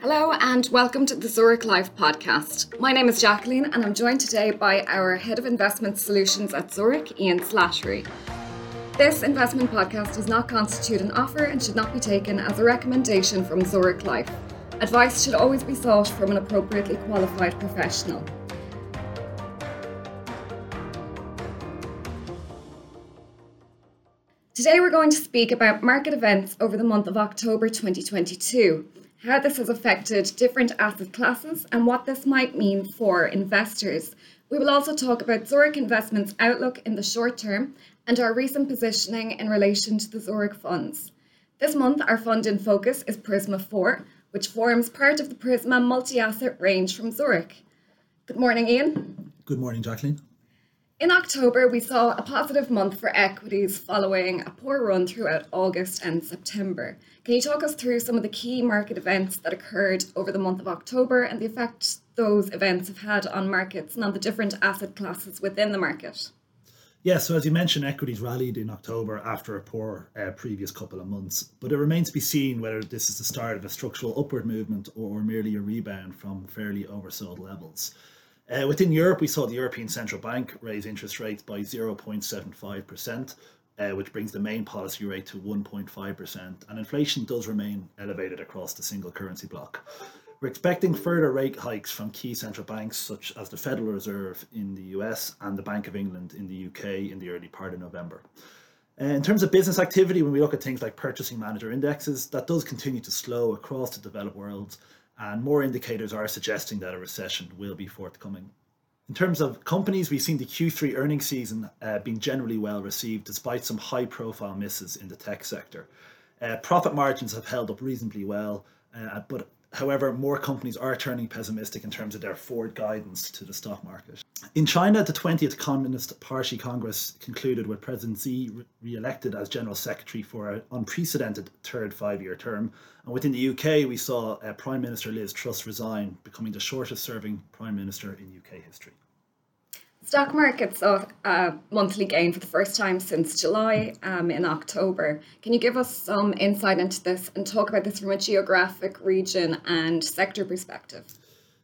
Hello and welcome to the Zurich Life podcast. My name is Jacqueline and I'm joined today by our Head of Investment Solutions at Zurich, Ian Slattery. This investment podcast does not constitute an offer and should not be taken as a recommendation from Zurich Life. Advice should always be sought from an appropriately qualified professional. Today we're going to speak about market events over the month of October 2022 how this has affected different asset classes and what this might mean for investors. We will also talk about Zurich Investments' outlook in the short term and our recent positioning in relation to the Zurich funds. This month, our fund in focus is Prisma 4, which forms part of the Prisma multi asset range from Zurich. Good morning, Ian. Good morning, Jacqueline. In October, we saw a positive month for equities following a poor run throughout August and September. Can you talk us through some of the key market events that occurred over the month of October and the effect those events have had on markets and on the different asset classes within the market? Yeah, so as you mentioned, equities rallied in October after a poor uh, previous couple of months, but it remains to be seen whether this is the start of a structural upward movement or merely a rebound from fairly oversold levels. Uh, within Europe, we saw the European Central Bank raise interest rates by 0.75%, uh, which brings the main policy rate to 1.5%, and inflation does remain elevated across the single currency bloc. We're expecting further rate hikes from key central banks such as the Federal Reserve in the US and the Bank of England in the UK in the early part of November. Uh, in terms of business activity, when we look at things like purchasing manager indexes, that does continue to slow across the developed world and more indicators are suggesting that a recession will be forthcoming. In terms of companies, we've seen the Q3 earnings season uh, being generally well received despite some high profile misses in the tech sector. Uh, profit margins have held up reasonably well, uh, but However, more companies are turning pessimistic in terms of their forward guidance to the stock market. In China, the 20th Communist Party Congress concluded with President Xi re elected as General Secretary for an unprecedented third five year term. And within the UK, we saw uh, Prime Minister Liz Truss resign, becoming the shortest serving Prime Minister in UK history. Stock market saw a monthly gain for the first time since July um, in October. Can you give us some insight into this and talk about this from a geographic region and sector perspective?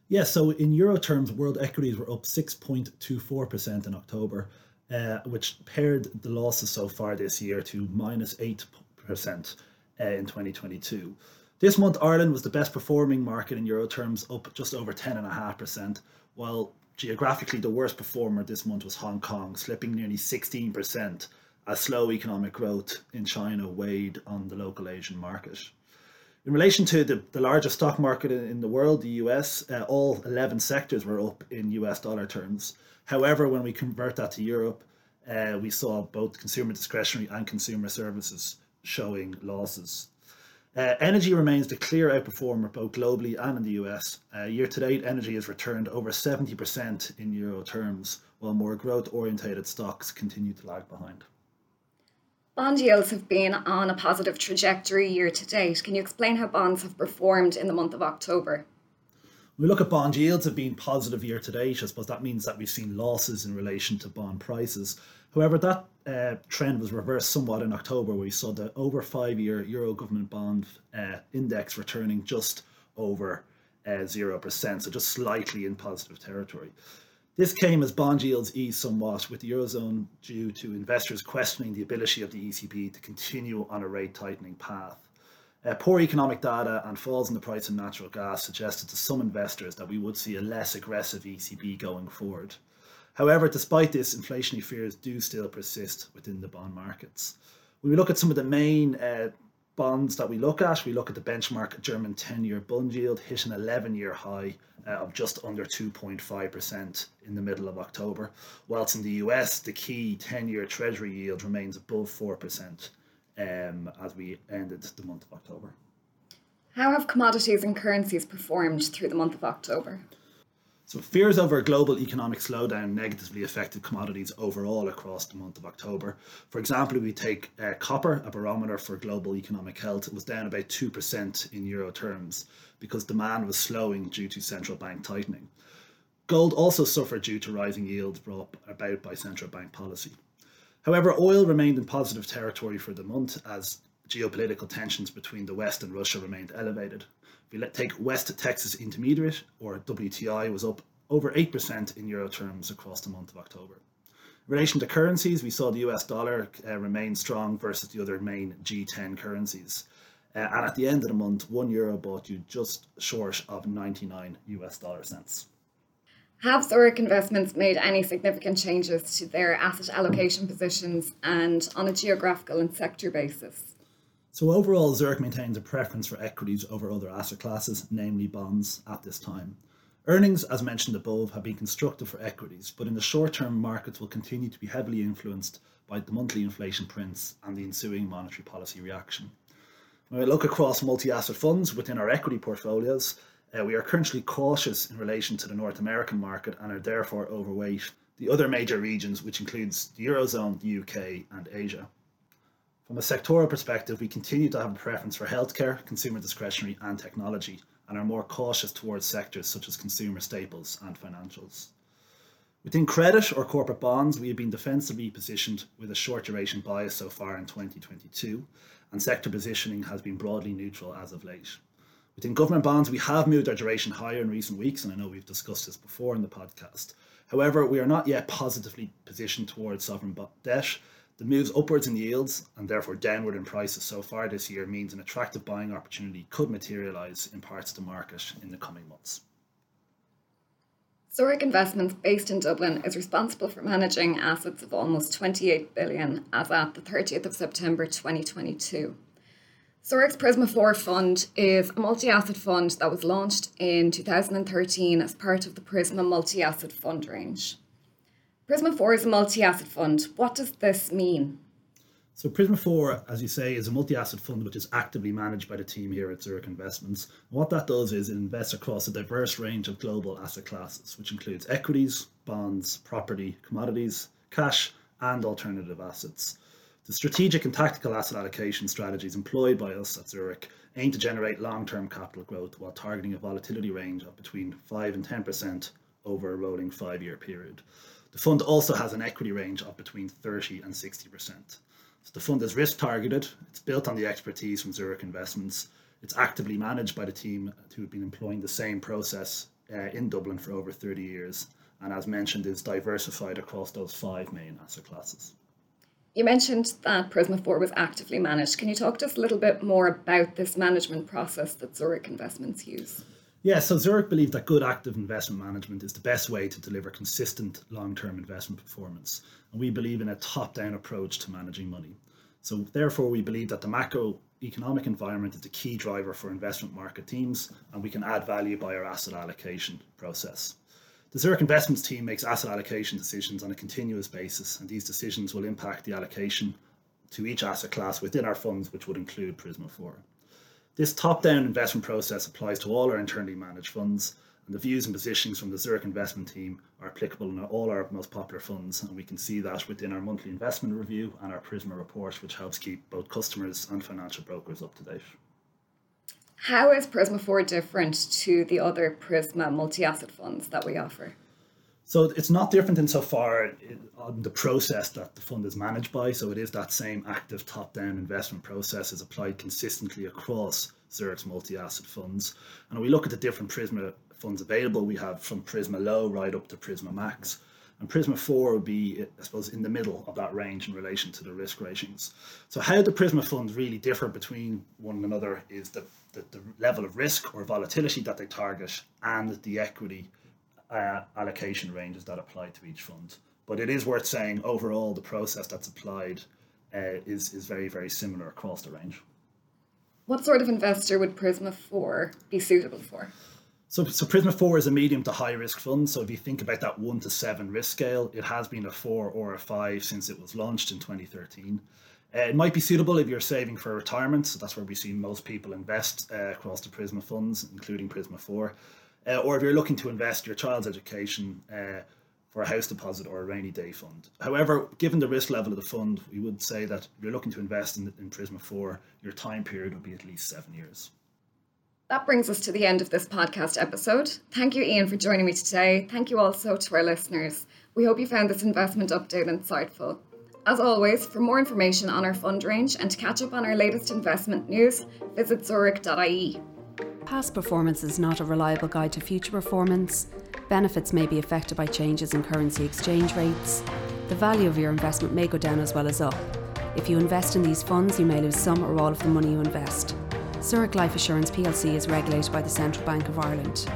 Yeah, so in euro terms, world equities were up 6.24% in October, uh, which pared the losses so far this year to minus 8% uh, in 2022. This month, Ireland was the best performing market in euro terms, up just over 10.5%, while Geographically, the worst performer this month was Hong Kong, slipping nearly 16% as slow economic growth in China weighed on the local Asian market. In relation to the, the largest stock market in the world, the US, uh, all 11 sectors were up in US dollar terms. However, when we convert that to Europe, uh, we saw both consumer discretionary and consumer services showing losses. Uh, energy remains the clear outperformer both globally and in the US. Uh, year to date, energy has returned over 70% in euro terms, while more growth orientated stocks continue to lag behind. Bond yields have been on a positive trajectory year to date. Can you explain how bonds have performed in the month of October? We look at bond yields have been positive year to date. I suppose that means that we've seen losses in relation to bond prices. However, that uh, trend was reversed somewhat in October, where we saw the over five year Euro government bond uh, index returning just over uh, 0%, so just slightly in positive territory. This came as bond yields eased somewhat, with the Eurozone due to investors questioning the ability of the ECB to continue on a rate tightening path. Uh, poor economic data and falls in the price of natural gas suggested to some investors that we would see a less aggressive ECB going forward. However, despite this, inflationary fears do still persist within the bond markets. When we look at some of the main uh, bonds that we look at, we look at the benchmark German 10 year bond yield hit an 11 year high uh, of just under 2.5% in the middle of October, whilst in the US, the key 10 year Treasury yield remains above 4% um, as we ended the month of October. How have commodities and currencies performed through the month of October? So, fears over a global economic slowdown negatively affected commodities overall across the month of October. For example, if we take uh, copper, a barometer for global economic health, it was down about 2% in euro terms because demand was slowing due to central bank tightening. Gold also suffered due to rising yields brought about by central bank policy. However, oil remained in positive territory for the month as geopolitical tensions between the West and Russia remained elevated. If you take West Texas Intermediate, or WTI, was up over 8% in euro terms across the month of October. In relation to currencies, we saw the US dollar uh, remain strong versus the other main G10 currencies. Uh, and at the end of the month, one euro bought you just short of 99 US dollar cents. Have Zurich Investments made any significant changes to their asset allocation positions and on a geographical and sector basis? So, overall, Zurich maintains a preference for equities over other asset classes, namely bonds, at this time. Earnings, as mentioned above, have been constructive for equities, but in the short term, markets will continue to be heavily influenced by the monthly inflation prints and the ensuing monetary policy reaction. When we look across multi asset funds within our equity portfolios, uh, we are currently cautious in relation to the North American market and are therefore overweight the other major regions, which includes the Eurozone, the UK, and Asia. From a sectoral perspective, we continue to have a preference for healthcare, consumer discretionary, and technology, and are more cautious towards sectors such as consumer staples and financials. Within credit or corporate bonds, we have been defensively positioned with a short duration bias so far in 2022, and sector positioning has been broadly neutral as of late. Within government bonds, we have moved our duration higher in recent weeks, and I know we've discussed this before in the podcast. However, we are not yet positively positioned towards sovereign debt. The moves upwards in yields and therefore downward in prices so far this year means an attractive buying opportunity could materialise in parts of the market in the coming months. Zurich Investments, based in Dublin, is responsible for managing assets of almost 28 billion as at the 30th of September 2022. Zurich's Prisma 4 fund is a multi asset fund that was launched in 2013 as part of the Prisma multi asset fund range. Prisma 4 is a multi asset fund. What does this mean? So, Prisma 4, as you say, is a multi asset fund which is actively managed by the team here at Zurich Investments. And what that does is it invests across a diverse range of global asset classes, which includes equities, bonds, property, commodities, cash, and alternative assets. The strategic and tactical asset allocation strategies employed by us at Zurich aim to generate long-term capital growth while targeting a volatility range of between 5 and 10% over a rolling five-year period. The fund also has an equity range of between 30 and 60%. So the fund is risk targeted, it's built on the expertise from Zurich Investments, it's actively managed by the team who have been employing the same process uh, in Dublin for over 30 years, and as mentioned, is diversified across those five main asset classes. You mentioned that Prisma 4 was actively managed. Can you talk to us a little bit more about this management process that Zurich Investments use? Yeah, so Zurich believe that good active investment management is the best way to deliver consistent long term investment performance. And we believe in a top down approach to managing money. So, therefore, we believe that the macroeconomic environment is the key driver for investment market teams, and we can add value by our asset allocation process. The Zurich Investments team makes asset allocation decisions on a continuous basis, and these decisions will impact the allocation to each asset class within our funds, which would include Prisma 4. This top down investment process applies to all our internally managed funds, and the views and positionings from the Zurich investment team are applicable in all our most popular funds, and we can see that within our monthly investment review and our Prisma report, which helps keep both customers and financial brokers up to date. How is Prisma 4 different to the other Prisma multi asset funds that we offer? So it's not different insofar on the process that the fund is managed by. So it is that same active top-down investment process is applied consistently across Zurich's multi-asset funds. And we look at the different Prisma funds available, we have from Prisma Low right up to Prisma Max. And Prisma 4 would be, I suppose, in the middle of that range in relation to the risk ratings. So, how the Prisma funds really differ between one another is the, the, the level of risk or volatility that they target and the equity uh, allocation ranges that apply to each fund. But it is worth saying, overall, the process that's applied uh, is, is very, very similar across the range. What sort of investor would Prisma 4 be suitable for? So, so Prisma 4 is a medium to high risk fund. So if you think about that one to seven risk scale, it has been a four or a five since it was launched in 2013. Uh, it might be suitable if you're saving for retirement. So that's where we see most people invest uh, across the Prisma funds, including Prisma 4. Uh, or if you're looking to invest your child's education uh, for a house deposit or a rainy day fund. However, given the risk level of the fund, we would say that if you're looking to invest in, in Prisma 4, your time period would be at least seven years. That brings us to the end of this podcast episode. Thank you, Ian, for joining me today. Thank you also to our listeners. We hope you found this investment update insightful. As always, for more information on our fund range and to catch up on our latest investment news, visit zurich.ie. Past performance is not a reliable guide to future performance. Benefits may be affected by changes in currency exchange rates. The value of your investment may go down as well as up. If you invest in these funds, you may lose some or all of the money you invest. Zurich Life Assurance plc is regulated by the Central Bank of Ireland.